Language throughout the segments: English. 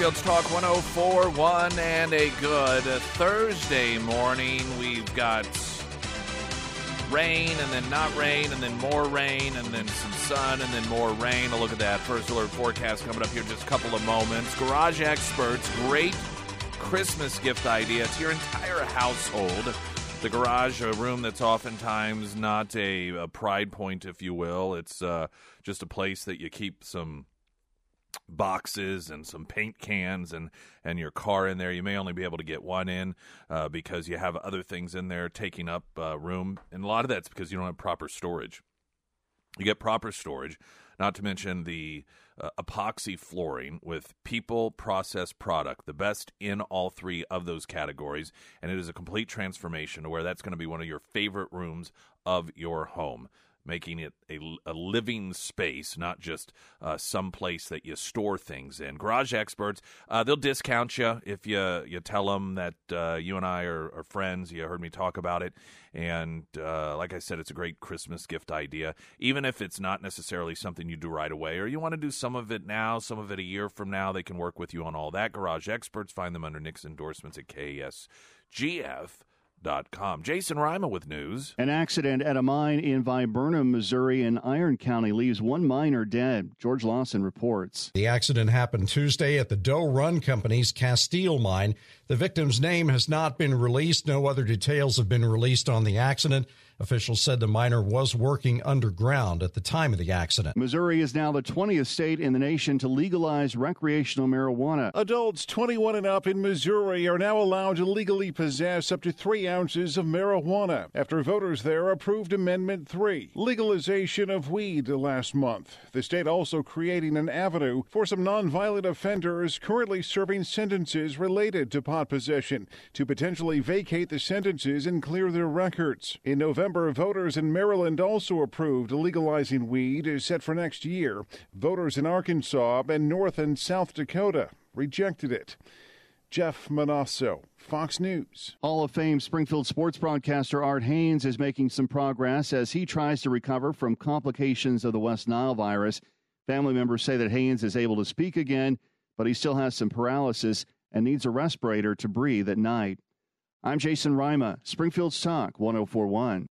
Springfield's Talk 1041 and a good Thursday morning. We've got rain and then not rain and then more rain and then some sun and then more rain. A look at that first alert forecast coming up here in just a couple of moments. Garage Experts, great Christmas gift idea to your entire household. The garage, a room that's oftentimes not a, a pride point, if you will. It's uh, just a place that you keep some boxes and some paint cans and and your car in there. You may only be able to get one in uh, because you have other things in there taking up uh, room. And a lot of that's because you don't have proper storage. You get proper storage not to mention the uh, epoxy flooring with people process product the best in all three of those categories. And it is a complete transformation to where that's going to be one of your favorite rooms of your home making it a, a living space, not just uh, some place that you store things in. Garage experts, uh, they'll discount you if you you tell them that uh, you and I are, are, friends. You heard me talk about it, and uh, like I said, it's a great Christmas gift idea. Even if it's not necessarily something you do right away, or you want to do some of it now, some of it a year from now, they can work with you on all that. Garage experts, find them under Nick's endorsements at KSGF. Com. Jason Rima with news. An accident at a mine in Viburnum, Missouri, in Iron County leaves one miner dead. George Lawson reports. The accident happened Tuesday at the Doe Run Company's Casteel mine. The victim's name has not been released. No other details have been released on the accident. Officials said the miner was working underground at the time of the accident. Missouri is now the 20th state in the nation to legalize recreational marijuana. Adults 21 and up in Missouri are now allowed to legally possess up to three ounces of marijuana after voters there approved Amendment 3, legalization of weed last month. The state also creating an avenue for some nonviolent offenders currently serving sentences related to pot possession to potentially vacate the sentences and clear their records. In November, November, voters in Maryland also approved legalizing weed is set for next year. Voters in Arkansas and North and South Dakota rejected it. Jeff Monosso, Fox News. Hall of Fame Springfield sports broadcaster Art Hains is making some progress as he tries to recover from complications of the West Nile virus. Family members say that Hains is able to speak again, but he still has some paralysis and needs a respirator to breathe at night. I'm Jason Rima, Springfield's Talk 1041.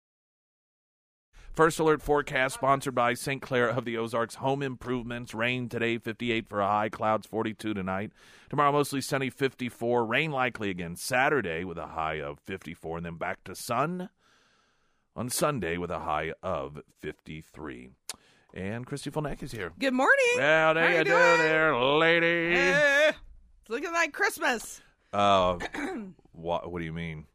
First alert forecast sponsored by St. Clair of the Ozarks Home Improvements. Rain today, 58 for a high, clouds 42 tonight. Tomorrow, mostly sunny, 54. Rain likely again Saturday with a high of 54, and then back to sun on Sunday with a high of 53. And Kristi Fulnecky is here. Good morning. Well, there How you, you do, there, lady. Uh, look at that Christmas. Uh, what, what do you mean?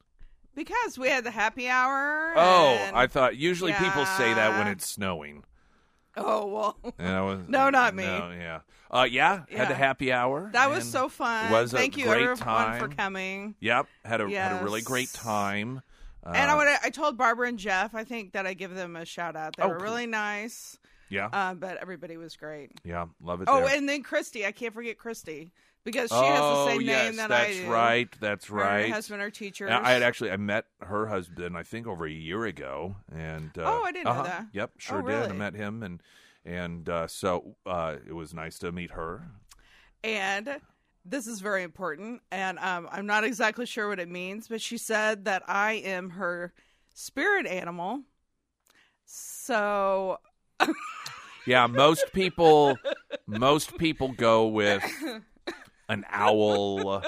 Because we had the happy hour. Oh, and- I thought usually people say that when Yeah. it's snowing. Oh well, And I was, No, not me. No, yeah. Uh, yeah, had the happy hour. that was and so fun. Was a Thank you great everyone time. for coming. Yep, had a had a really great Yes. time. Uh, and I would I told Barbara and Jeff. I think that I give them a shout out. They Oh, were cool. really nice. yeah, Uh, but everybody was great. yeah, love it. Oh, there. and then Christy. I can't forget Christy because she oh, has the same yes, name that that's I do. right. That's Her right. Her husband are teachers. And I had actually I met her husband I think over a year ago, and uh, Oh, I didn't know uh-huh, that. Yep, sure Oh, did. I really? met him, and and uh, so uh, it was nice to meet her. And this is very important, and um, I'm not exactly sure what it means, but she said that I am her spirit animal. So, Yeah, most people most people go with an owl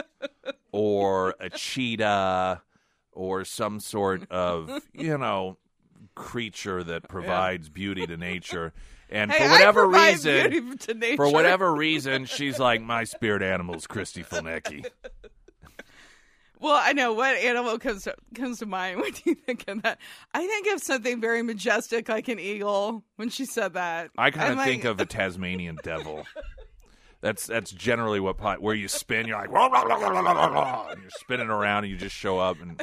or a cheetah or some sort of, you know, creature that provides beauty to nature. And hey, for whatever reason, for whatever reason, she's like my spirit animal is Kristi Fulnecky. Well, I know what animal comes to, comes to mind when you think of that. I think of something very majestic, like an eagle. When she said that, I kind of like- think of a Tasmanian devil. That's that's generally what pi- where you spin. You're like "Rah, rah, rah, rah, rah, rah, rah," and you're spinning around, and you just show up, and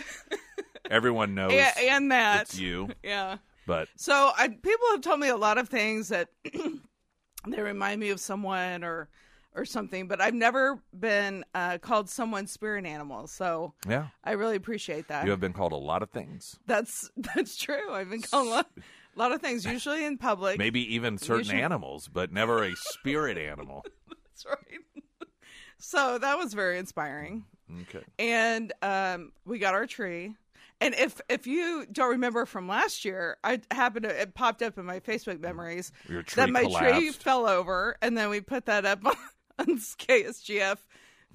everyone knows and, and that. it's you. Yeah. But So I, people have told me a lot of things that they remind me of someone or or something, but I've never been uh, called someone's spirit animal. So yeah, I really appreciate that. you have been called a lot of things. That's that's true. I've been called a lot, a lot of things, usually in public. Maybe even certain should- animals, but never a spirit animal. That's right. so that was very inspiring. Okay. And um, we got our tree. And if if you don't remember from last year, I happened to it popped up in my Facebook memories Your tree that my tree fell over, and then we put that up on, on KSGF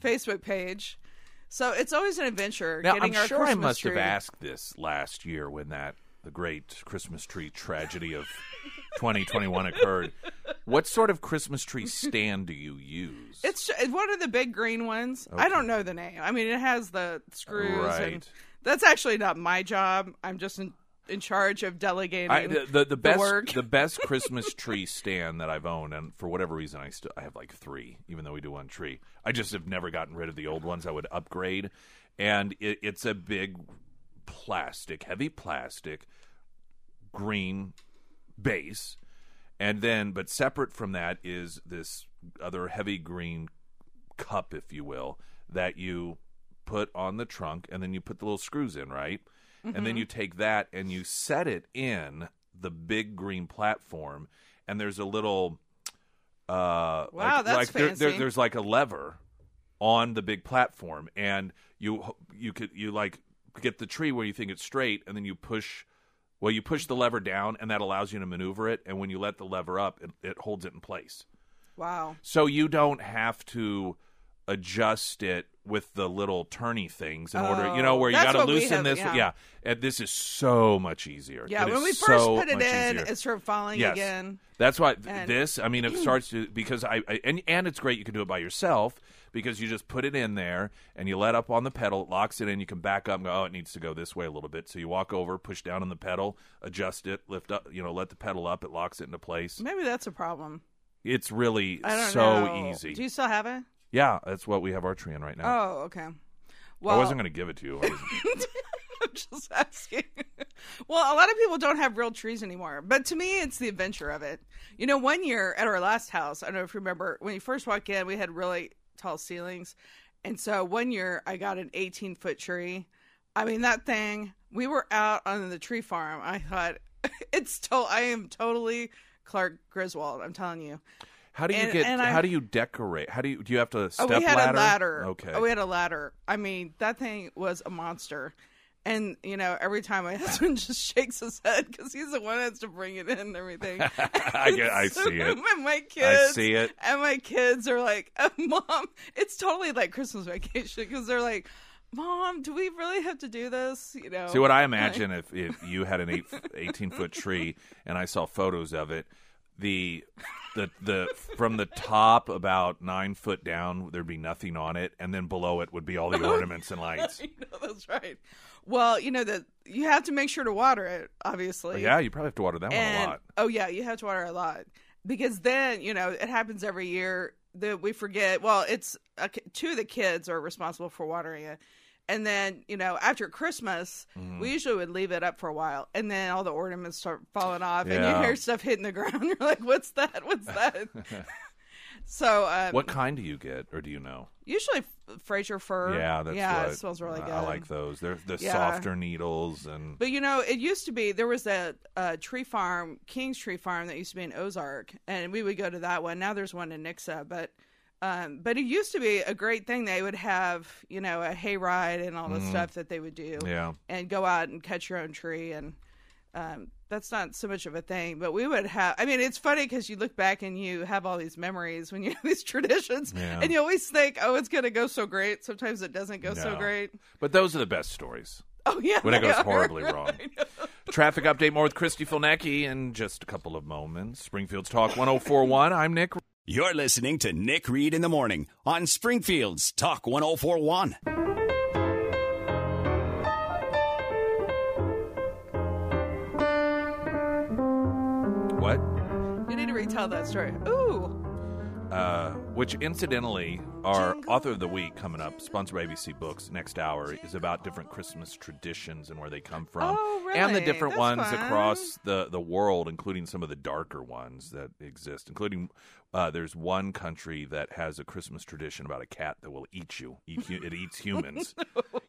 Facebook page. So it's always an adventure Now, getting I'm our sure I must tree. have asked this last year when that the great Christmas tree tragedy of 2021 occurred. What sort of Christmas tree stand do you use? It's it's one of the big green ones. I don't know the name. I mean, it has the screws, Right. and that's actually not my job. I'm just in, in charge of delegating I, the, the, the best work. the best Christmas tree stand that I've owned, and for whatever reason, I still I have like three, even though we do one tree. I just have never gotten rid of the old ones. I would upgrade, and it, it's a big plastic, heavy plastic, green base, and then but separate from that is this other heavy green cup, if you will, that you put on the trunk, and then you put the little screws in, right? And Mm-hmm. then you take that and you set it in the big green platform, and there's a little. Uh, Wow, like, that's like there, there- fancy. there's like a lever on the big platform, and you you could you like get the tree where you think it's straight, and then you push. Well, you push the lever down, and that allows you to maneuver it. And when you let the lever up, it, it holds it in place. wow. So you don't have to adjust it with the little turny things in order, you know, Oh, where you got to loosen have, this. yeah. Yeah, and this is so much easier. Yeah, It when we first so put it in, easier. it started falling Yes. again. That's why And- this. I mean, it starts to because I, I and and it's great. You can do it by yourself because you just put it in there and you let up on the pedal. It locks it in. You can back up and go. Oh, it needs to go this way a little bit. So you walk over, push down on the pedal, adjust it, lift up. You know, let the pedal up. It locks it into place. Maybe that's a problem. It's really I don't so know. easy. Do you still have it? Yeah, that's what we have our tree in right now. Oh, okay. Well, I wasn't going to give it to you. I was- I'm just asking. well, a lot of people don't have real trees anymore, but to me, it's the adventure of it. You know, one year at our last house, I don't know if you remember, when you first walk in, we had really tall ceilings. And so one year I got an 18 foot tree. I mean, that thing, we were out on the tree farm. I thought, it's to- I am totally Clark Griswold, I'm telling you. how do you And- get? and I- how do you decorate? How do you? Do you have to Oh, step we had ladder? a ladder. Okay. Oh, we had a ladder. I mean, that thing was a monster. And you know, every time my husband just shakes his head because he's the one that has to bring it in and everything. I get- I So, see it. And my kids, I see it. And my kids are like, "Uh, "Mom, it's totally like Christmas vacation," because they're like, "Mom, do we really have to do this?" You know. See what I imagine if, if you had an eight, 18 foot tree and I saw photos of it, the the the from the top about nine foot down there'd be nothing on it, and then below it would be all the ornaments and lights. You know, that's right. Well, you know that you have to make sure to water it, obviously. yeah, you probably have to water that one a lot. oh yeah, you have to water a lot because then you know it happens every year that we forget. Well, it's uh, two of the kids are responsible for watering it, and then you know after Christmas Mm-hmm. we usually would leave it up for a while, and then all the ornaments start falling off, and you hear stuff hitting the ground. You're like, "What's that? What's that?" so um, What kind do you get, or do you know? usually Fraser fir. Yeah, that's yeah, what it smells really good. I like those. They're the Yeah. softer needles and But you know, it used to be there was a, a tree farm, King's Tree Farm, that used to be in Ozark, and we would go to that one. Now there's one in Nixa, but um, but it used to be a great thing. They would have you know a hayride and all the stuff that they would do, yeah. and go out and cut your own tree, and um, that's not so much of a thing. But we would have. I mean, it's funny because you look back and you have all these memories when you have these traditions, Yeah. and you always think, oh, it's going to go so great. Sometimes it doesn't go so great. But those are the best stories. Oh yeah, When it goes are. horribly wrong. Traffic update more with Kristi Fulnecky in just a couple of moments. Springfield's Talk 1041. I'm Nick. You're listening to Nick Reed in the Morning on Springfield's Talk 1041. What? You need to retell that story. Ooh. Uh, which incidentally, our author of the week coming up, sponsored by ABC Books, next hour is about different Christmas traditions and where they come from, Oh, and the different That's ones fun. across the the world, including some of the darker ones that exist. Including, uh, there's one country that has a Christmas tradition about a cat that will eat you. Eat it eats humans.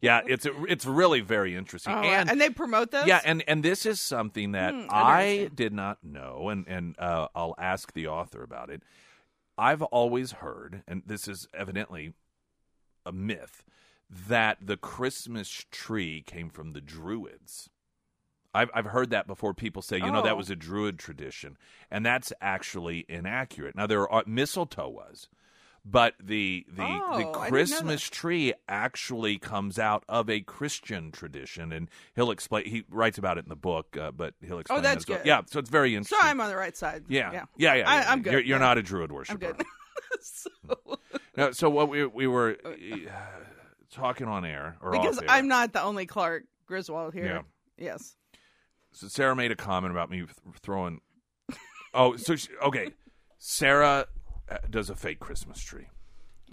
Yeah, it's it's really very interesting. Oh, and and they promote this? yeah, and and this is something that Hmm, I did not know, and and uh, I'll ask the author about it. I've always heard, and this is evidently a myth, that the Christmas tree came from the Druids. I've I've heard that before. People say, you know, that Oh. was a Druid tradition, and that's actually inaccurate. Now there are mistletoe was, but the the Oh, the Christmas tree actually comes out of a Christian tradition, and he'll explain. He writes about it in the book, uh, but he'll explain. Oh, that's as well. good. Yeah, so it's very interesting. So. I'm on the right side. yeah, Yeah. yeah, yeah. I, yeah. I'm good. You're, you're yeah. not a Druid I'm worshiper. good. so, No, so what we we were uh, talking on air or because. I'm not the only Clark Griswold here. Yeah. Yes. So Sarah made a comment about me th- throwing. Oh, so she, okay, Sarah Uh, does a fake Christmas tree,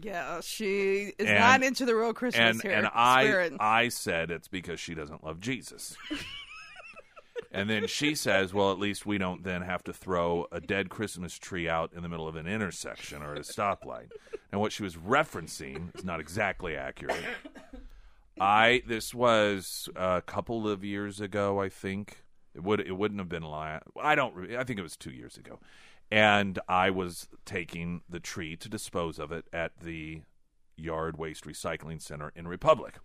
Yeah, she is And- not into the real Christmas and here. and I. I said it's because she doesn't love Jesus. and then she says, "Well, at least we don't then have to throw a dead Christmas tree out in the middle of an intersection or at a stoplight." And what she was referencing is not exactly accurate. I this was a couple of years ago, I think. It would it wouldn't have been I don't. I think it was two years ago, and I was taking the tree to dispose of it at the Yard Waste Recycling Center in Republic.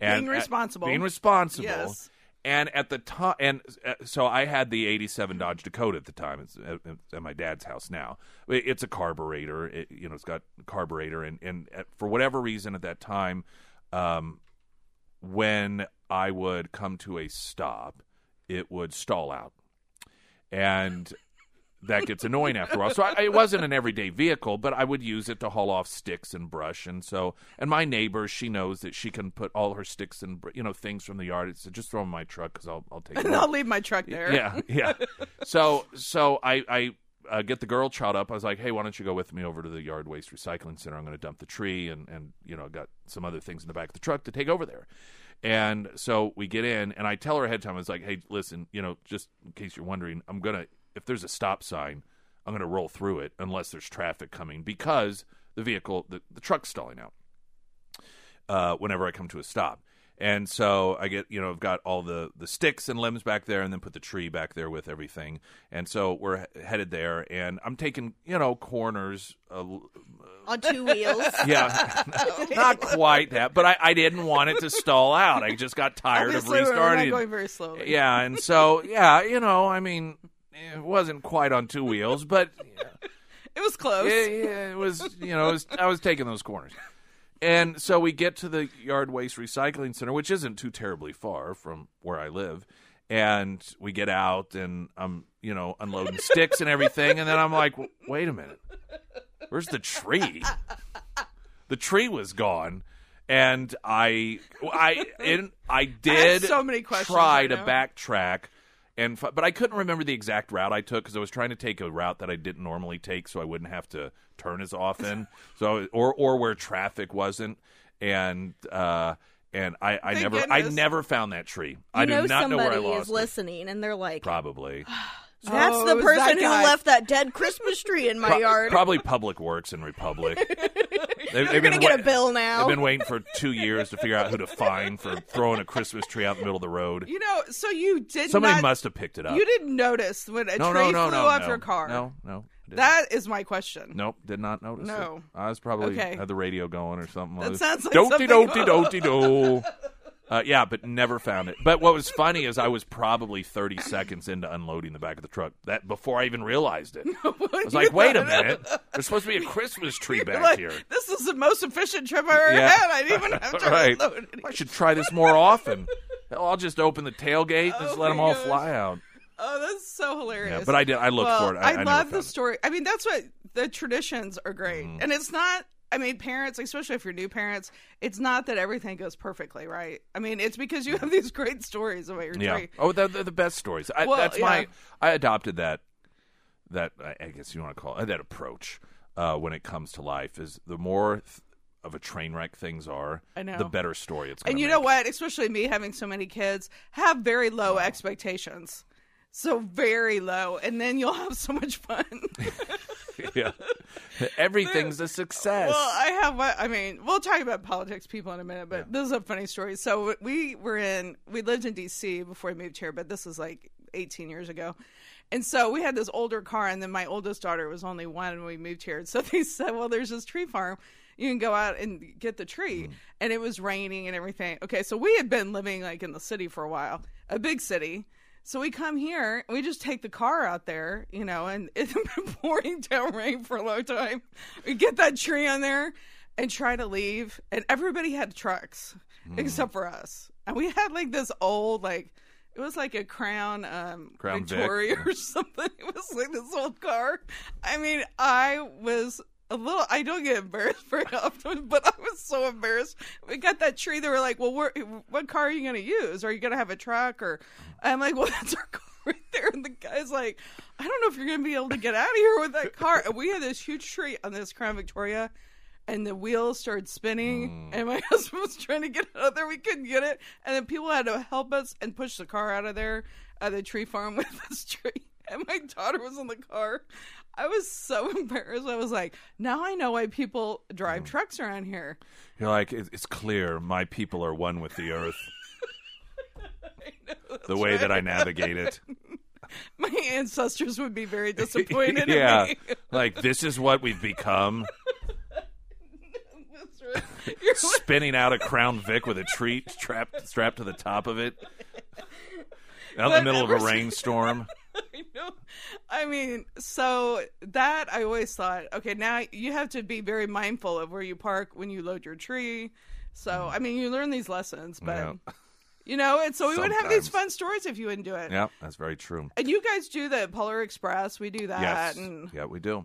And Being at- responsible. being responsible. Yes. And at the time, and uh, so I had the '87 Dodge Dakota at the time. It's at, at my dad's house now. It's a carburetor. It, you know, it's got a carburetor, and and at, for whatever reason at that time, um, when I would come to a stop, it would stall out, and that gets annoying after a while. So I, it wasn't an everyday vehicle, but I would use it to haul off sticks and brush, and so and my neighbor, she knows that she can put all her sticks and you know things from the yard. So just throw them in my truck because I'll I'll take and. I'll leave my truck there. Yeah, yeah. so so I I uh, get the girl child up. I was like, hey, why don't you go with me over to the yard waste recycling center? I'm going to dump the tree and and you know got some other things in the back of the truck to take over there. And so we get in, and I tell her ahead of time. I was like, hey, listen, you know, just in case you're wondering, I'm gonna if there's a stop sign, I'm gonna roll through it unless there's traffic coming because the vehicle the, the truck's stalling out uh, whenever I come to a stop. And so I get, you know, I've got all the, the sticks and limbs back there and then put the tree back there with everything. And so we're he- headed there and I'm taking, you know, corners. Uh, on two wheels. yeah, not quite that, but I, I didn't want it to stall out. I just got tired Obviously, of we're not restarting. going very slowly. Yeah, and so, yeah, you know, I mean, it wasn't quite on two wheels, but It was close. yeah, yeah, it was, you know, it was, I was taking those corners. And so we get to the yard waste recycling center, which isn't too terribly far from where I live. And we get out and I'm, you know, unloading sticks and everything. And then I'm like, wait a minute. Where's the tree? The tree was gone. And I, I, and I did so many questions try right to now. backtrack, and f- but I couldn't remember the exact route I took because I was trying to take a route that I didn't normally take, so I wouldn't have to turn as often. so or or where traffic wasn't, and uh, and I, I Thank never I never found that tree. You I do not know where I somebody lost is it. listening, and they're like, Probably, "That's Oh, the person that who left that dead Christmas tree in my Pro- yard." probably Public Works in Republic. They, You're gonna get a bill now. They've been waiting for two years to figure out who to fine for throwing a Christmas tree out in the middle of the road. You know, so you did Somebody not. must have picked it up. You didn't notice when a no, tree no, no, flew no, off no, your car. No, no. That is my question. Nope, did not notice No. it. I was probably Okay. had the radio going or something. That I was, sounds like Doty something- doty doty do. Uh, yeah, but never found it. But what was funny is I was probably 30 seconds into unloading the back of the truck that before I even realized it. I was like, wait a minute. There's supposed to be a Christmas tree back Like, here. This is the most efficient trip I've ever Yeah. had. I didn't even have to right. unload it. I should try this more often. I'll just open the tailgate and Oh just let them all gosh. fly out. Oh, that's so hilarious. Yeah, but I did. I looked well, for it. I, I love the it. Mm. story. I mean, that's what the traditions are great, and it's not. I mean, parents, especially if you're new parents, it's not that everything goes perfectly, right? I mean, it's because you have these great stories about your Yeah. tree. Oh, they're, they're the best stories. I, Well, that's my. I adopted that. That I guess you want to call it that approach uh, when it comes to life is the more th- of a train wreck things are, I know. the better story it's. And you make. know what? Especially me having so many kids, have very low Oh. expectations. So very low, and then you'll have so much fun. yeah, everything's a success. Well, I have. what- I mean, we'll talk about politics, people in a minute, but this is a funny story. So we were in, we lived in D.C. before we moved here, but this was like 18 years ago, And so we had this older car, and then my oldest daughter was only one when we moved here. So they said, "Well, there's this tree farm. You can go out and get the tree." Mm. And it was raining and everything. Okay, so we had been living like in the city for a while, a big city. So we come here and we just take the car out there, you know, and it's been pouring down rain for a long time. We get that tree on there and try to leave, and everybody had trucks except for us. And we had like this old, like, it was like a Crown, um, Crown Vic. Victoria or something. It was like this old car. I mean, I was a little. I don't get embarrassed very often, but I was so embarrassed. We got that tree. They were like, "Well, where, what car are you going to use? Are you going to have a truck?" Or I'm like, "Well, that's our car right there." And the guy's like, "I don't know if you're going to be able to get out of here with that car." And we had this huge tree on this Crown Victoria. And the wheels started spinning, mm. and my husband was trying to get out of there. We couldn't get it, and then people had to help us and push the car out of there at the tree farm with this tree. And my daughter was in the car. I was so embarrassed. I was like, now I know why people drive mm. trucks around here. You're like, "It- it's clear my people are one with the earth. the way that I navigate it. My ancestors would be very disappointed yeah. in me. like, this is what we've become. You're like, Spinning out a Crown Vic with a tree strapped, strapped to the top of it. Out in the middle of a rainstorm. I know. I mean, so that I always thought, okay, now you have to be very mindful of where you park when you load your tree. So, I mean, you learn these lessons, but Mm. Yeah. you know, and so we wouldn't have these fun stories if you wouldn't do it. Yeah, that's very true. And you guys do the Polar Express. We do that. Yes. And Yeah, we do.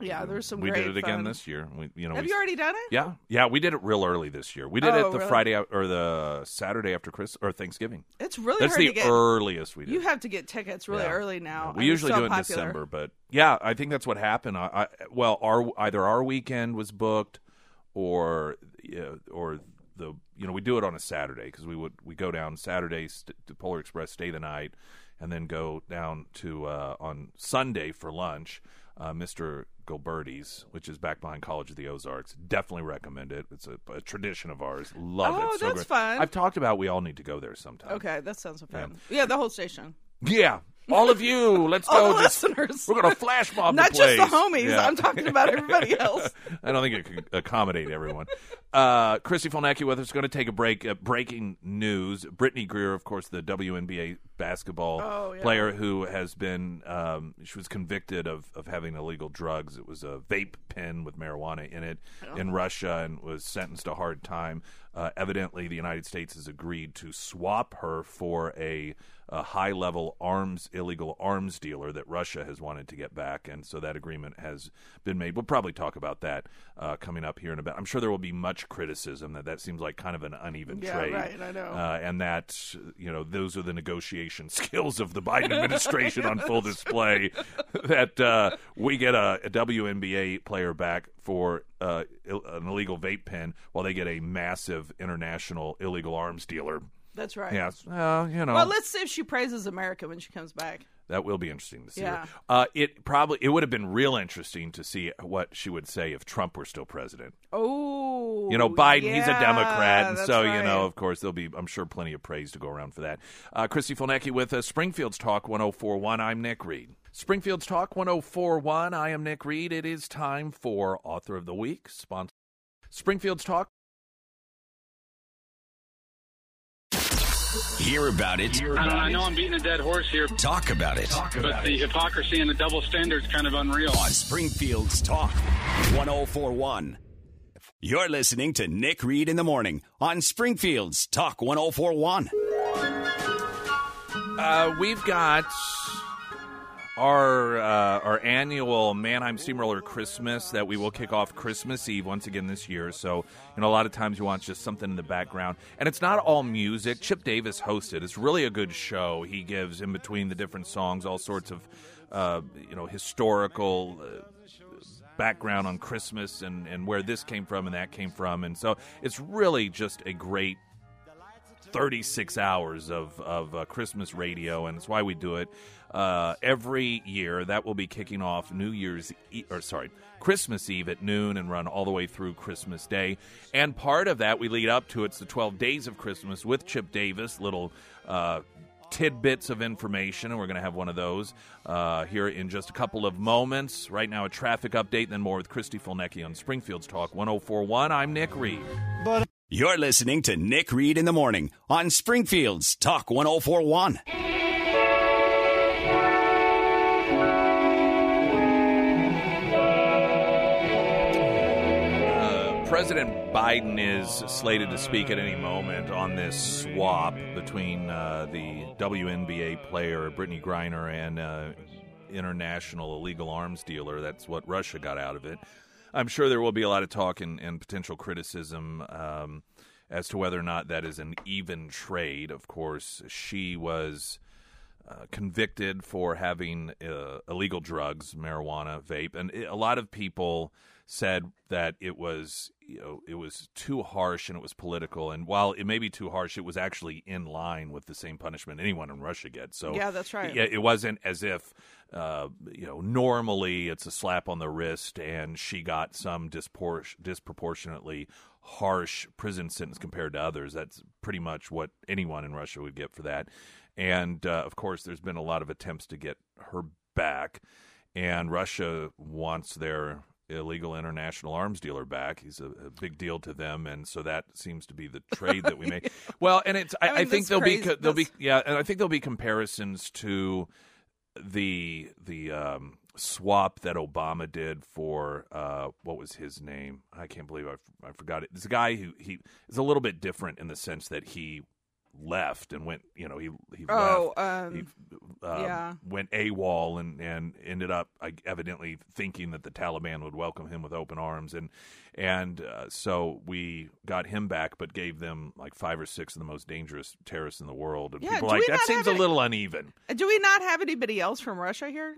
Yeah, there's some we did it again fun. this year. We, you know, Have we, you already done it? Yeah, yeah, we did it real early this year. We did Oh, it the really? Friday or the Saturday after Chris or Thanksgiving. It's really That's hard the to get. earliest we did. You have to get tickets really Yeah. early now. We and it's usually so do it in popular. December, but yeah, I think that's what happened. I, I well, our either our weekend was booked, or yeah, or the you know we do it on a Saturday because we would we go down Saturday st- to Polar Express, stay the night, and then go down to uh, on Sunday for lunch. Uh, Mr. Gilberti's, which is back behind College of the Ozarks, definitely recommend it. It's a, a tradition of ours. Love Oh, it. So that's great. fun. I've talked about we all need to go there sometime. Okay, that sounds fun. Yeah, the whole station. Yeah, all of you, let's All go. Just- listeners. we're gonna flash mob Not the just place. the homies. Yeah. I'm talking about everybody else. I don't think it could accommodate everyone. Uh, Chrissy Fulnecky with us. Going to take a break. Uh, breaking news: Brittney Griner, of course, the WNBA basketball Oh, yeah. player who has been um, she was convicted of of having illegal drugs. It was a vape pen with marijuana in it Oh. in Russia, and was sentenced to hard time. Uh, evidently, the United States has agreed to swap her for a, a high level arms illegal arms dealer that Russia has wanted to get back, and so that agreement has been made. We'll probably talk about that uh, coming up here in a bit. I'm sure there will be much criticism that that seems like kind of an uneven Yeah, trade, right, I know. Uh, and that you know those are the negotiation skills of the Biden administration on full display. that uh, we get a, a WNBA player back for uh, Ill- an illegal vape pen, while they get a massive international illegal arms dealer. That's right. Yes, uh, you know Well, let's see if she praises America when she comes back. that will be interesting to see. Yeah. Uh, it probably it would have been real interesting to see what she would say if Trump were still president. Oh, You know, Biden, he's a Democrat, and so you know, of course, there'll be, I'm sure, plenty of praise to go around for that. Uh, Kristi Fulnecky with us, Springfield's Talk 1041. I'm Nick Reed. Springfield's Talk 1041. I am Nick Reed. It is time for Author of the Week. Sponsor Springfield's Talk. Hear about it. I, don't- I know I'm beating a dead horse here, Talk about it. but the hypocrisy and the double standards kind of unreal. On Springfield's Talk 1041. You're listening to Nick Reed in the Morning on Springfield's Talk 1041. Uh, we've got our uh, our annual Mannheim Steamroller Christmas that we will kick off Christmas Eve once again this year. So you know, a lot of times you want just something in the background, and it's not all music. Chip Davis hosted. It's really a good show. He gives in between the different songs all sorts of uh, you know historical. Uh, background on Christmas and, and where this came from and that came from. And so it's really just a great 36 hours of, of uh, Christmas radio, and it's why we do it uh, every year. That will be kicking off New Year's, e- or sorry, Christmas Eve at noon and run all the way through Christmas Day. And part of that we lead up to it's the 12 Days of Christmas with Chip Davis, little uh, tidbits of information, and we're going to have one of those uh, here in just a couple of moments. Right now, a traffic update, then more with Kristi Fulnecky on Springfield's Talk 1041. I'm Nick Reed. You're listening to Nick Reed in the morning on Springfield's Talk 1041. Uh, President Biden is slated to speak at any moment on this swap between uh, the WNBA player Brittney Griner and uh, international illegal arms dealer. That's what Russia got out of it. I'm sure there will be a lot of talk and, and potential criticism um, as to whether or not that is an even trade. Of course, she was uh, convicted for having uh, illegal drugs, marijuana, vape, and it, a lot of people said that it was you know it was too harsh and it was political. And while it may be too harsh, it was actually in line with the same punishment anyone in Russia gets. So Yeah, that's right. Yeah, it wasn't as if uh, you know normally it's a slap on the wrist and she got some dispor- disproportionately harsh prison sentence compared to others. That's pretty much what anyone in Russia would get for that. And uh, of course, there's been a lot of attempts to get her back, and Russia wants their illegal international arms dealer back. He's a, a big deal to them, and so that seems to be the trade that we make. Well, and it's I, I I, think there'll be crazy. co- there'll be yeah, and I think there'll be comparisons to the the um, swap that Obama did for uh, what was his name? I can't believe I, forgot it. A guy who he is a little bit different in the sense that he left and went. You know, he he Oh, left. um, he um, yeah. went AWOL and and ended up evidently thinking that the Taliban would welcome him with open arms and and uh, so we got him back, but gave them like five or six of the most dangerous terrorists in the world. And Yeah, people like that seems have a little uneven. Do we not have anybody else from Russia here?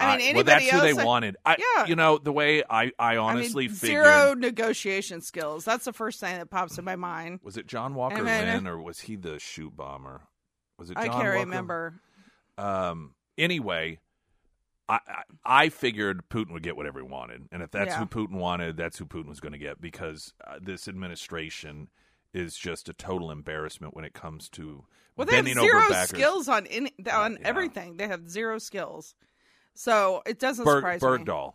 I mean, Uh, anybody well, that's else? who they wanted. I, Yeah. you know, the way I, I I honestly mean, figured zero negotiation skills. That's the first thing that pops in my mind. was it John Walker then- Lindh or was he the shoot bomber? Was it? John I can't Walker? remember. Um. Anyway, I, I I figured Putin would get whatever he wanted, and if that's Yeah. who Putin wanted, that's who Putin was going to get because uh, this administration is just a total embarrassment when it comes to Well, they have zero skills on any, on Yeah. everything. They have zero skills. So it doesn't Berg, surprise me. Bergdahl.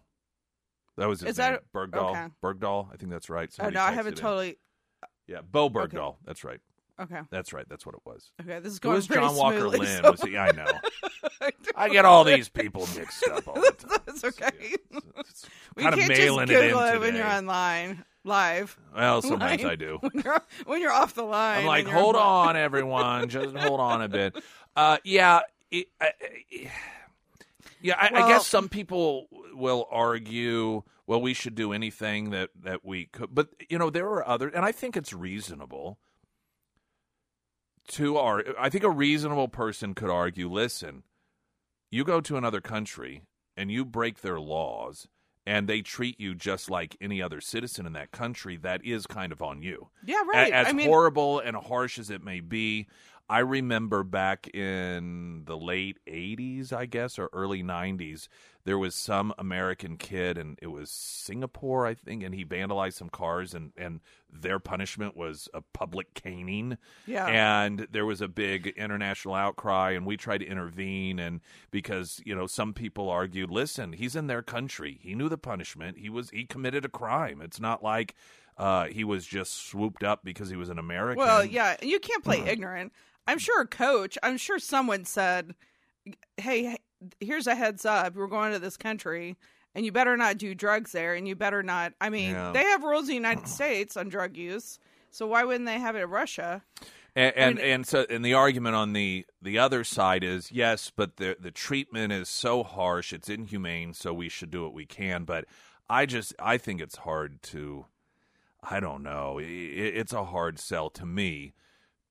That was his Is name. that- Bergdahl. okay. Bergdahl. I think that's right. Oh no, I haven't totally. Yeah, Bowe Bergdahl. That's right. Okay, That's right. That's what it was. okay, this is It going was pretty John Walker smoothly. Lynn. so- Was he? I know. I get all these people mixed up all the time. That's okay. It's We kind of can't mailing just it in Google today. when you're online live. well, sometimes Line. I do. When you're when you're off the line. I'm like, hold on. on, everyone, just hold on a bit. Uh, yeah, it, I, I- yeah. I, I guess some people will argue, well, we should do anything that that we could, but you know, there are other, and I think it's reasonable to ar I think a reasonable person could argue, listen, you go to another country and you break their laws. And they treat you just like any other citizen in that country. That is kind of on you. Yeah, right. As I mean, horrible and harsh as it may be, I remember back in the late 80s, I guess, or early 90s, there was some American kid, and it was Singapore, I think, and he vandalized some cars, and, and their punishment was a public caning. Yeah. And there was a big international outcry, and we tried to intervene. And because, you know, some people argued, listen, he's in their country. He knew the punishment. He was, he committed a crime. It's not like, uh, he was just swooped up because he was an American. Well, yeah, you can't play Mm-hmm. ignorant. I'm sure a coach, I'm sure someone said, "Hey, here's a heads up. We're going to this country, and you better not do drugs there, and you better not." I mean, Yeah. they have rules in the United States on drug use, so why wouldn't they have it in Russia? And and, and so and the argument on the the other side is yes, but the the treatment is so harsh, it's inhumane, so we should do what we can. But I just I think it's hard to, I don't know, it's a hard sell to me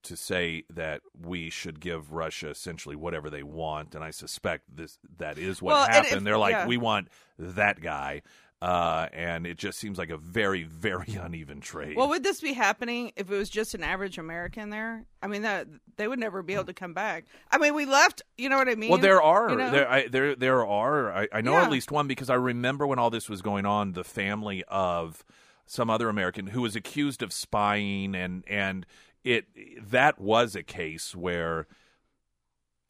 to say that we should give Russia essentially whatever they want, and I suspect this that is what Well, happened. if- They're like, yeah. we want that guy. Uh, and it just seems like a very, very uneven trade. Well, would this be happening if it was just an average American there? I mean, that they would never be able to come back. I mean, we left. You know what I mean? Well, there are You know? there I, there there are I, I know Yeah. at least one because I remember when all this was going on, the family of some other American who was accused of spying and and it that was a case where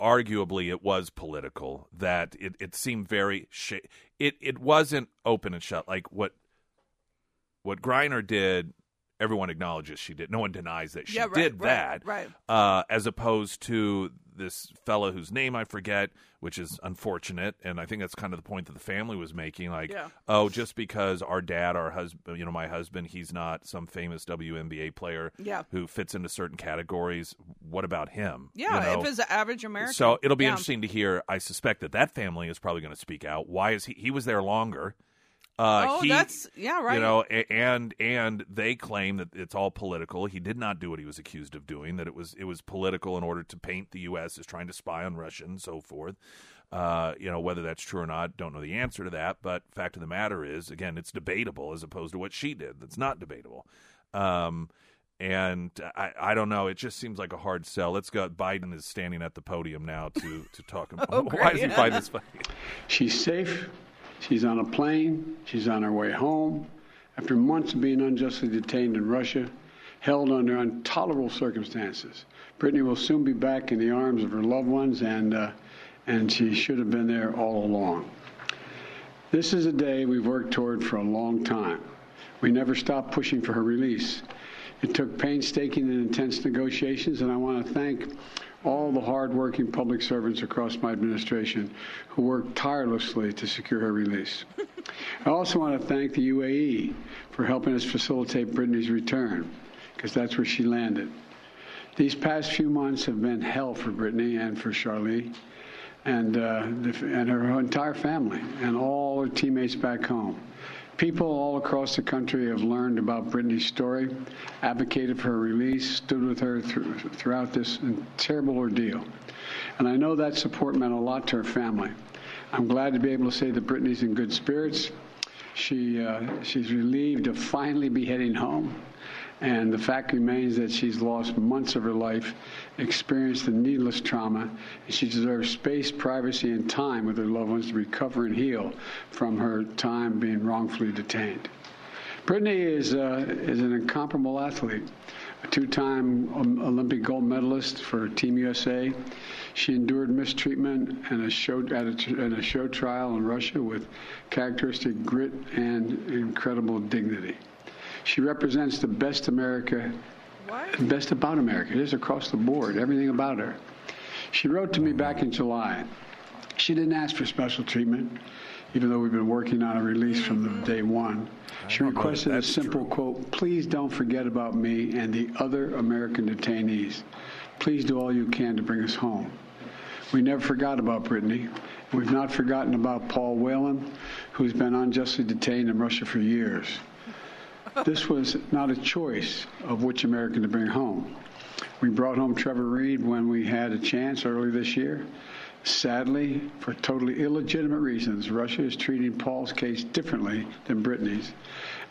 arguably it was political. That it, it seemed very sh- it it wasn't open and shut like what what Griner did. Everyone acknowledges she did. No one denies that she Yeah, right, did right, that. right. Uh, as opposed to this fellow whose name I forget, which is unfortunate, and I think that's kind of the point that the family was making. Like, Yeah. oh, just because our dad, our husband, you know, my husband, he's not some famous WNBA player Yeah. who fits into certain categories. What about him? Yeah, You know? if it's an average American. So it'll be yeah. interesting to hear. I suspect that that family is probably going to speak out. Why is he? He was there longer. Uh, Oh, he- that's yeah, right. You know, and and they claim that it's all political. He did not do what he was accused of doing. That it was it was political in order to paint the U.S. as trying to spy on Russia and so forth. Uh, you know, whether that's true or not, don't know the answer to that. But fact of the matter is, again, it's debatable as opposed to what she did. That's not debatable. Um, and I, I don't know. It just seems like a hard sell. Let's go. Biden is standing at the podium now to to talk. About, Oh, why does he great. find this funny? She's safe. She's on a plane. She's on her way home. After months of being unjustly detained in Russia, held under intolerable circumstances, Brittney will soon be back in the arms of her loved ones, and uh, and she should have been there all along. This is a day we've worked toward for a long time. We never stopped pushing for her release. It took painstaking and intense negotiations, and I want to thank all the hardworking public servants across my administration who worked tirelessly to secure her release. I also want to thank the UAE for helping us facilitate Brittney's return, because that's where she landed. These past few months have been hell for Brittney and for Charlie and, uh, and her entire family and all her teammates back home. People all across the country have learned about Brittney's story, advocated for her release, stood with her through, throughout this terrible ordeal. And I know that support meant a lot to her family. I'm glad to be able to say that Brittney's in good spirits. She, uh, she's relieved to finally be heading home. And the fact remains that she's lost months of her life, experienced a needless trauma, and she deserves space, privacy, and time with her loved ones to recover and heal from her time being wrongfully detained. Brittney is, uh, is an incomparable athlete, a two time Olympic gold medalist for Team USA. She endured mistreatment and a show, at a, a show trial in Russia with characteristic grit and incredible dignity. She represents the best America, What? best about America. It is across the board, everything about her. She wrote to me back in July. She didn't ask for special treatment, even though we've been working on a release from the day one. She don't know if requested a that's simple quote Please don't forget about me and the other American detainees. Please do all you can to bring us home. We never forgot about Brittney. We've not forgotten about Paul Whelan, who's been unjustly detained in Russia for years. This was not a choice of which American to bring home. We brought home Trevor Reed when we had a chance early this year. Sadly, for totally illegitimate reasons, Russia is treating Paul's case differently than Brittney's.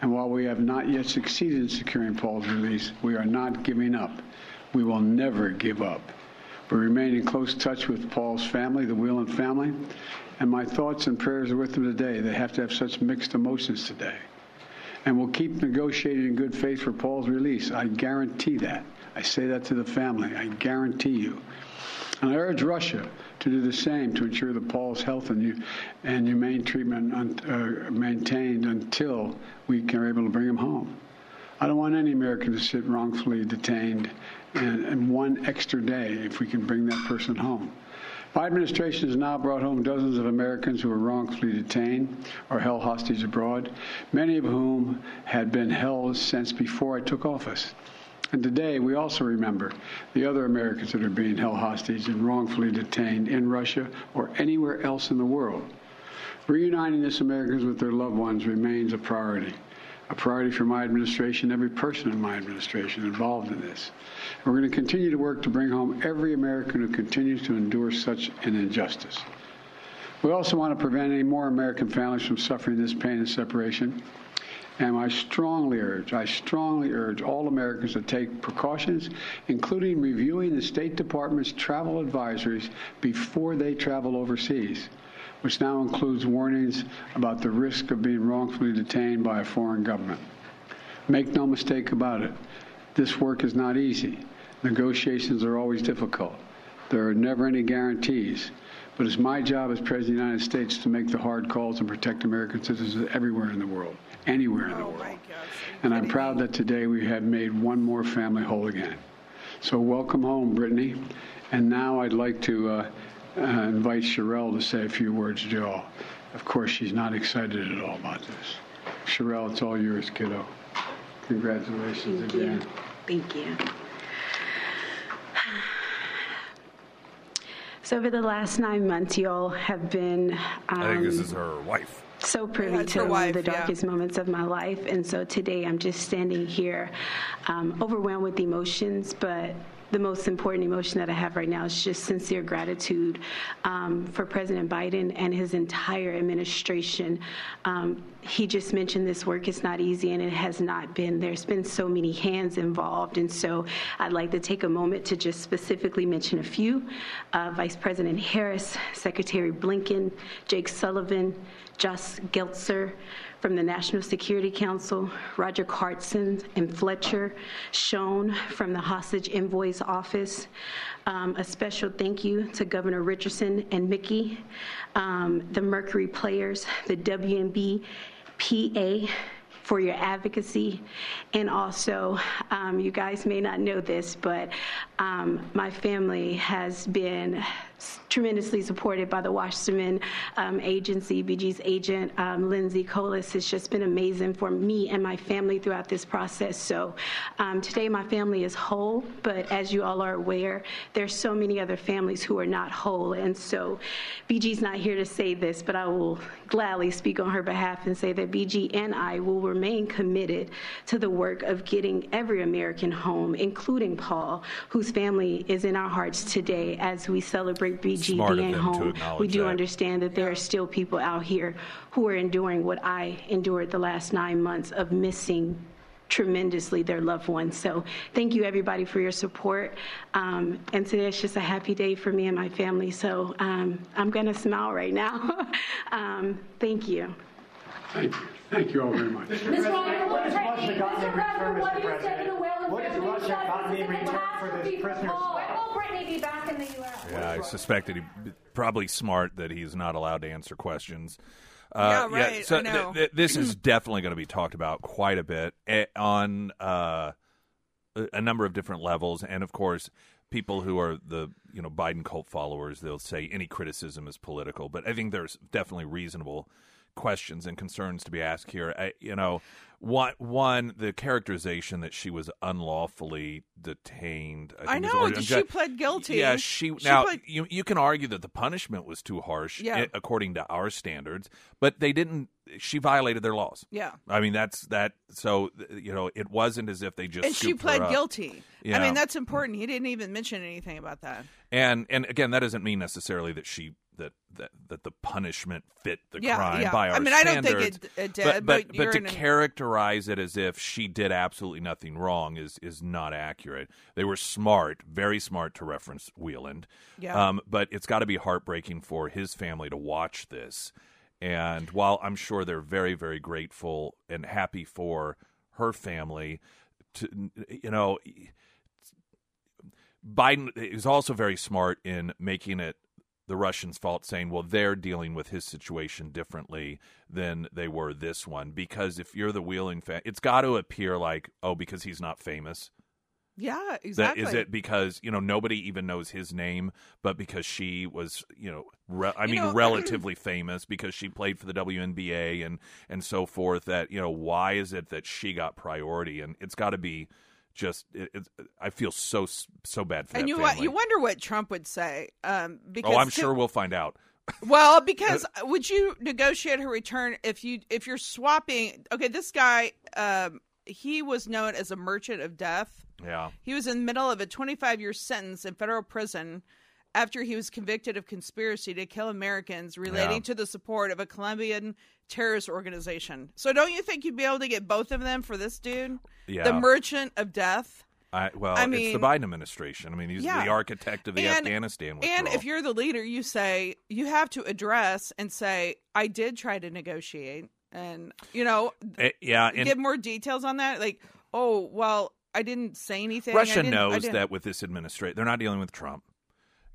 And while we have not yet succeeded in securing Paul's release, we are not giving up. We will never give up. We remain in close touch with Paul's family, the Whelan family, and my thoughts and prayers are with them today. They have to have such mixed emotions today. And we'll keep negotiating in good faith for Paul's release. I guarantee that. I say that to the family. I guarantee you. And I urge Russia to do the same to ensure that Paul's health and, and humane treatment uh, maintained until we are able to bring him home. I don't want any American to sit wrongfully detained and one extra day if we can bring that person home. My administration has now brought home dozens of Americans who were wrongfully detained or held hostage abroad, many of whom had been held since before I took office. And today, we also remember the other Americans that are being held hostage and wrongfully detained in Russia or anywhere else in the world. Reuniting these Americans with their loved ones remains a priority, a priority for my administration, every person in my administration involved in this. We're going to continue to work to bring home every American who continues to endure such an injustice. We also want to prevent any more American families from suffering this pain and separation. And I strongly urge, I strongly urge all Americans to take precautions, including reviewing the State Department's travel advisories before they travel overseas, which now includes warnings about the risk of being wrongfully detained by a foreign government. Make no mistake about it, this work is not easy. Negotiations are always difficult. There are never any guarantees. But it's my job as President of the United States to make the hard calls and protect American citizens everywhere in the world, anywhere in the world. And I'm proud that today we have made one more family whole again. So welcome home, Brittney. And now I'd like to uh, uh, invite Cherelle to say a few words to you all. Of course, she's not excited at all about this. Cherelle, it's all yours, kiddo. Congratulations Thank again. you. Thank you. So over the last nine months, you all have been. Um, I think this is her wife. so privy Yeah, to her wife, the yeah. darkest moments of my life. And so today I'm just standing here um, overwhelmed with emotions, but the most important emotion that I have right now is just sincere gratitude um, for President Biden and his entire administration. Um, he just mentioned this work is not easy, and it has not been. There's been so many hands involved, and so I'd like to take a moment to just specifically mention a few. Uh, Vice President Harris, Secretary Blinken, Jake Sullivan, Josh Geltzer from the National Security Council, Roger Carstens and Fletcher Schoen from the Hostage Envoy's Office. Um, a special thank you to Governor Richardson and Mickey, um, the Mercury Players, the WNB PA for your advocacy. And also, um, you guys may not know this, but um, my family has been tremendously supported by the Wasserman um, Agency. BG's agent, um, Lindsay Colas, has just been amazing for me and my family throughout this process. So um, today, my family is whole, but as you all are aware, there's so many other families who are not whole. And so BG's not here to say this, but I will gladly speak on her behalf and say that BG and I will remain committed to the work of getting every American home, including Paul, whose family is in our hearts today as we celebrate BG Smart being home. We do that. understand that there are still people out here who are enduring what I endured the last nine months of missing tremendously their loved ones. So thank you everybody for your support. Um, and today is just a happy day for me and my family. So um, I'm going to smile right now. um, thank you. Thank you. Thank you all very much. Mr. President, what has Russia gotten in return, Mr. do you say to President? What has? Russia gotten in this return for this catastrophe prisoner's Paul. life? When will Brittney be back in the U.S.? Yeah, I suspected he probably smart that he's not allowed to answer questions. Yeah, Uh, right, so I know. th- th- this is definitely going to be talked about quite a bit eh, on uh, a a number of different levels, and of course, people who are the you know Biden cult followers, they'll say any criticism is political, but I think there's definitely reasonable questions and concerns to be asked here. I, you know, one one the characterization that she was unlawfully detained. I, I know, she pled guilty. Yeah, she, She now pled- you you can argue that the punishment was too harsh Yeah. eh, according to our standards, but they didn't. She violated their laws. Yeah. I mean that's that. So you know, it wasn't as if they just and she pled guilty. I mean, that's important. He didn't even mention anything about that. And and again, that doesn't mean necessarily that she that that, that the punishment fit the Yeah, crime yeah. by our I mean, I don't think standards. it- it did, but but, but you're to in a- characterize it as if she did absolutely nothing wrong is is not accurate. They were smart, very smart to reference Whelan. Yeah. Um, but it's got to be heartbreaking for his family to watch this. And while I'm sure they're very very grateful and happy for her family, to you know. Biden is also very smart in making it the Russians' fault, saying, well, they're dealing with his situation differently than they were this one. Because if you're the Whelan fan, it's got to appear like, oh, because he's not famous. Yeah, exactly. is it because you know nobody even knows his name, but because she was you know re- I You mean know- relatively famous because she played for the WNBA and and so forth. That you know why is it that she got priority? And it's got to be just it, it's, I feel so so bad for and that you family. you wonder what Trump would say. Um, because oh, I'm sure we'll find out. Well, because would you negotiate her return if you if you're swapping? Okay, this guy, um, he was known as a merchant of death. Yeah. He was in the middle of a 25 year sentence in federal prison after he was convicted of conspiracy to kill Americans relating Yeah. to the support of a Colombian terrorist organization. So don't you think you'd be able to get both of them for this dude? Yeah. The merchant of death. I, well, I it's mean- the Biden administration. I mean, he's Yeah. the architect of the And- Afghanistan And if you're the leader, you say you have to address and say, I did try to negotiate. And, you know, Eh, yeah, and give more details on that. Like, oh, well, I didn't say anything. Russia knows that with this administration, they're not dealing with Trump.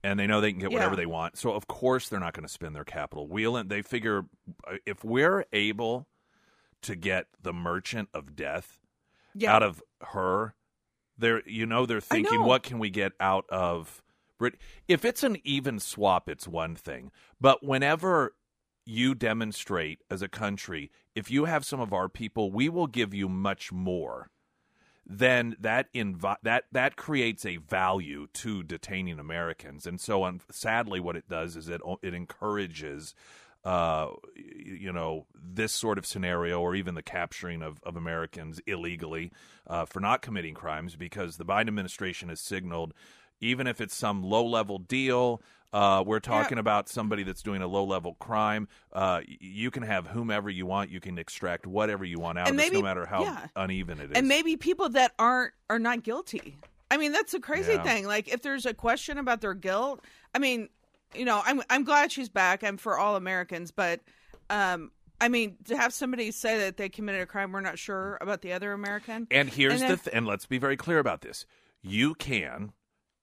And they know they can get whatever Yeah. they want. So of course they're not going to spend their capital. Whelan, they figure uh, if we're able to get the merchant of death Yeah. out of her, they're you know they're thinking, know. what can we get out of Brit? If it's an even swap, it's one thing, but whenever you demonstrate as a country, if you have some of our people, we will give you much more. Then that invi- that that creates a value to detaining Americans, and so um, sadly, what it does is it it encourages, uh, you know, this sort of scenario, or even the capturing of, of Americans illegally uh, for not committing crimes, because the Biden administration has signaled, even if it's some low level deal, uh, we're talking about somebody that's doing a low level crime. Uh, you can have whomever you want. You can extract whatever you want out And of this, no matter how yeah. uneven it is. and maybe people that aren't are not guilty. I mean, that's a crazy Yeah. thing. Like, if there's a question about their guilt, I mean, you know, I'm I'm glad she's back. I'm for all Americans, but um, I mean, to have somebody say that they committed a crime, we're not sure about the other American. And here's And the th- and let's be very clear about this. You can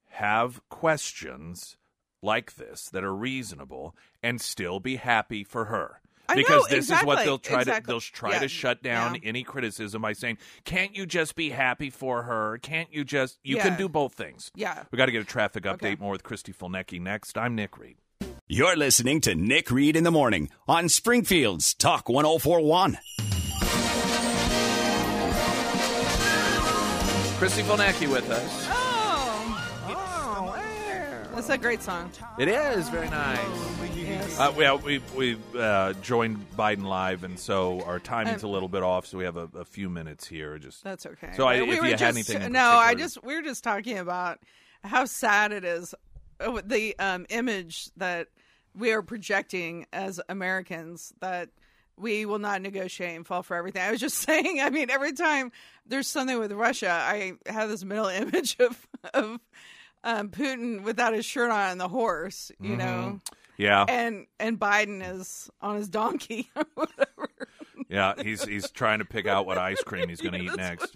have questions like this that are reasonable and still be happy for her. I know, Because this is what they'll try to they'll try Yeah, to shut down yeah. any criticism by saying, "Can't you just be happy for her? Can't you just you can do both things." Yeah. We got to get a traffic update Okay. more with Kristi Fulnecky next. I'm Nick Reed. You're listening to Nick Reed in the Morning on Springfield's Talk 1041. Kristi Fulnecky with us. Oh, That's a great song. It is very nice. Yes. Uh, well, we we uh, joined Biden live, and so our timing's Um, a little bit off. So we have a, a few minutes here. Just That's okay. So I, we if you had just, anything, in no, I just we were just talking about how sad it is uh, the um, image that we are projecting as Americans that we will not negotiate and fall for everything. I was just saying. I mean, every time there's something with Russia, I have this mental image of of um, Putin without his shirt on and the horse, you know. Mm-hmm. yeah, And and Biden is on his donkey or whatever. yeah. He's he's trying to pick out what ice cream he's going to eat next.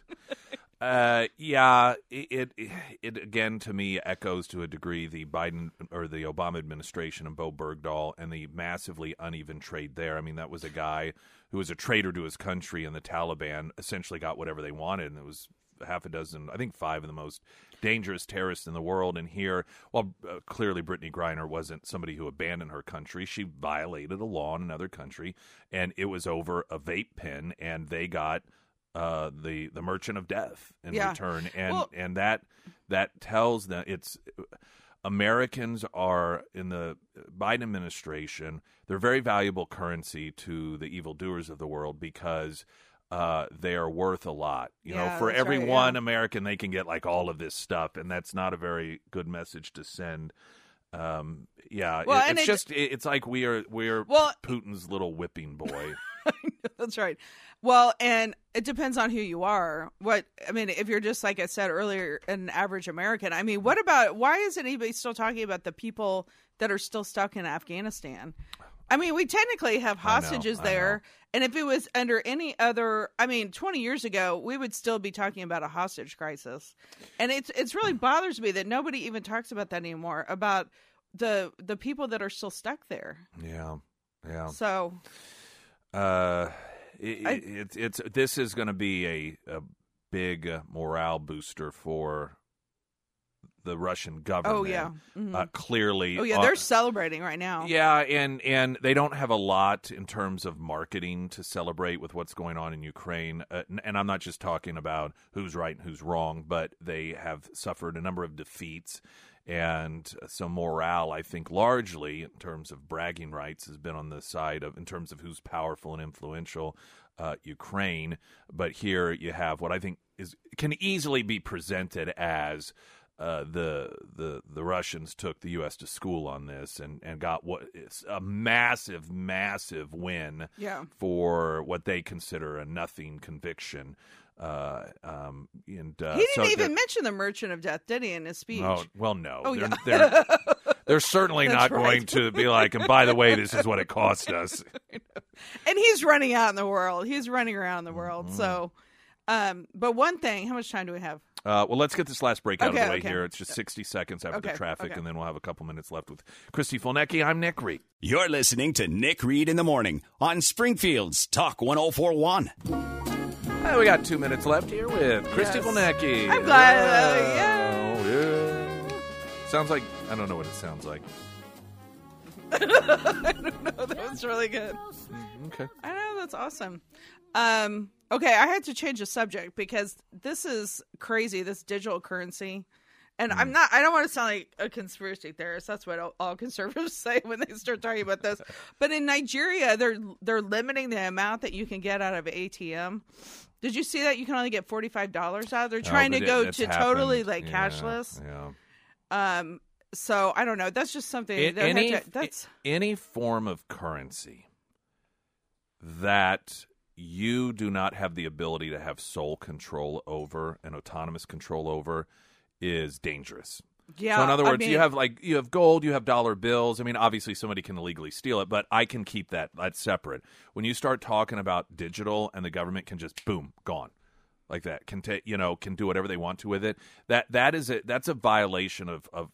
Uh, yeah, it, it it again to me echoes to a degree the Biden or the Obama administration and Bowe Bergdahl and the massively uneven trade there. I mean, that was a guy who was a traitor to his country, and the Taliban essentially got whatever they wanted, and it was half a dozen, I think five of the most dangerous terrorist in the world. And here, well, uh, clearly Brittney Griner wasn't somebody who abandoned her country. She violated a law in another country, and it was over a vape pen, and they got uh, the the merchant of death in Yeah. return, and Well- and that that tells them it's Americans are in the Biden administration. They're very valuable currency to the evildoers of the world because uh, they are worth a lot. You know, for every right, one yeah. American, they can get like all of this stuff, and that's not a very good message to send. Um, yeah, Well, it- it's it- just it, it's like we are we're Well- Putin's little whipping boy. That's right. Well, and it depends on who you are. What I mean, if you're just like I said earlier, an average American. I mean, what about why isn't anybody still talking about the people that are still stuck in Afghanistan? I mean, we technically have I know, hostages I there, and if it was under any other, I mean, 20 years ago, we would still be talking about a hostage crisis. And it's it's really bothers me that nobody even talks about that anymore about the the people that are still stuck there. yeah, yeah. So, Uh, it, I- it's it's this is going to be a a big uh, morale booster for the Russian government. oh yeah. Mhm. uh, clearly. Oh yeah, uh, they're celebrating right now. yeah, and and they don't have a lot in terms of marketing to celebrate with what's going on in Ukraine. Uh, and, and I'm not just talking about who's right and who's wrong, but they have suffered a number of defeats. And so morale, I think, largely in terms of bragging rights, has been on the side of, in terms of who's powerful and influential, uh, Ukraine. But here you have what I think is can easily be presented as uh, the the the Russians took the U.S. to school on this and and got what is a massive massive win Yeah. for what they consider a nothing conviction. Uh, um, and uh, He didn't so even mention the Merchant of Death, did he, in his speech? Oh, well, no. Oh, they're, yeah. they're, they're certainly not going to be like, and by the way, this is what it cost us. and he's running out in the world. He's running around the world. Mm-hmm. So, um, but one thing, how much time do we have? Uh, well, let's get this last break out Okay, of the way okay. here. It's just 60 seconds after the traffic, okay. and then we'll have a couple minutes left with Kristi Fulnecky. I'm Nick Reed. You're listening to Nick Reed in the Morning on Springfield's Talk 1041. Uh, we got two minutes left here with Kristi Yes. Fulnecky. I'm glad, uh, yeah. Oh, yeah. Sounds like, I don't know what it sounds like. I don't know. That was really good. Okay. I know that's awesome. Um, okay, I had to change the subject because this is crazy. This digital currency, and I'm not. I don't want to sound like a conspiracy theorist. That's what all, all conservatives say when they start talking about this. But in Nigeria, they're they're limiting the amount that you can get out of ATM. Did you see that you can only get forty five dollars out? They're trying Oh, to go it- to totally like Yeah, cashless. Yeah. Um, so I don't know. That's just something that any, to- that's any form of currency that you do not have the ability to have sole control over and autonomous control over is dangerous. yeah. so in other I words, you have like you have gold, you have dollar bills. I mean, obviously somebody can illegally steal it, but I can keep that that's separate. When you start talking about digital and the government can just boom, gone. Like that can take you know can do whatever they want to with it. That that is a that's a violation of of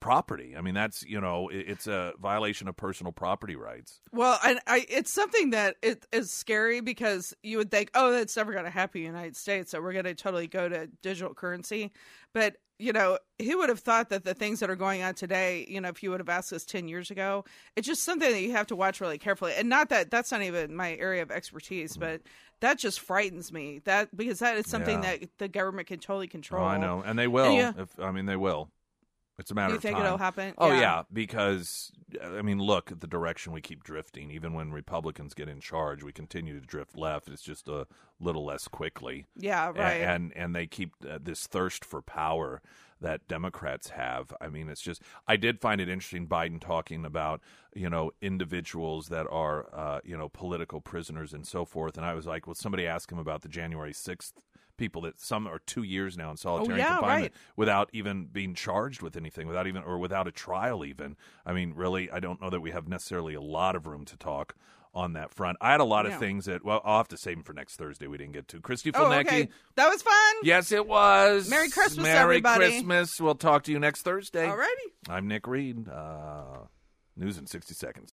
property. I mean, that's you know it, it's a violation of personal property rights. Well, and I, it's something that it is scary because you would think, oh, that's never going to happen in the United States, so we're going to totally go to digital currency. But you know, who would have thought that the things that are going on today, you know, if you would have asked us ten years ago, it's just something that you have to watch really carefully. And not that that's not even my area of expertise, mm-hmm. but that just frightens me. That because that is something Yeah. that the government can totally control. Oh, I know, and they will. yeah. If, I mean, they will. It's a matter You of think time. it'll happen? Oh Yeah. yeah. because I mean, look at the direction we keep drifting. Even when Republicans get in charge, we continue to drift left. It's just a little less quickly. Yeah, right. And and they keep uh, this thirst for power that Democrats have. I mean, it's just. I did find it interesting Biden talking about you know individuals that are uh, you know political prisoners and so forth. And I was like, well, somebody asked him about the January sixth people that some are two years now in solitary Oh, yeah, confinement right. without even being charged with anything, without even or without a trial. Even I mean, really, I don't know that we have necessarily a lot of room to talk on that front. I had a lot of things that well, I'll have to save them for next Thursday. We didn't get to Kristi Oh, Fulnecky. okay. That was fun. Yes, it was. Merry Christmas, Merry everybody. Christmas. We'll talk to you next Thursday. Alrighty. I'm Nick Reed. Uh, news in 60 seconds.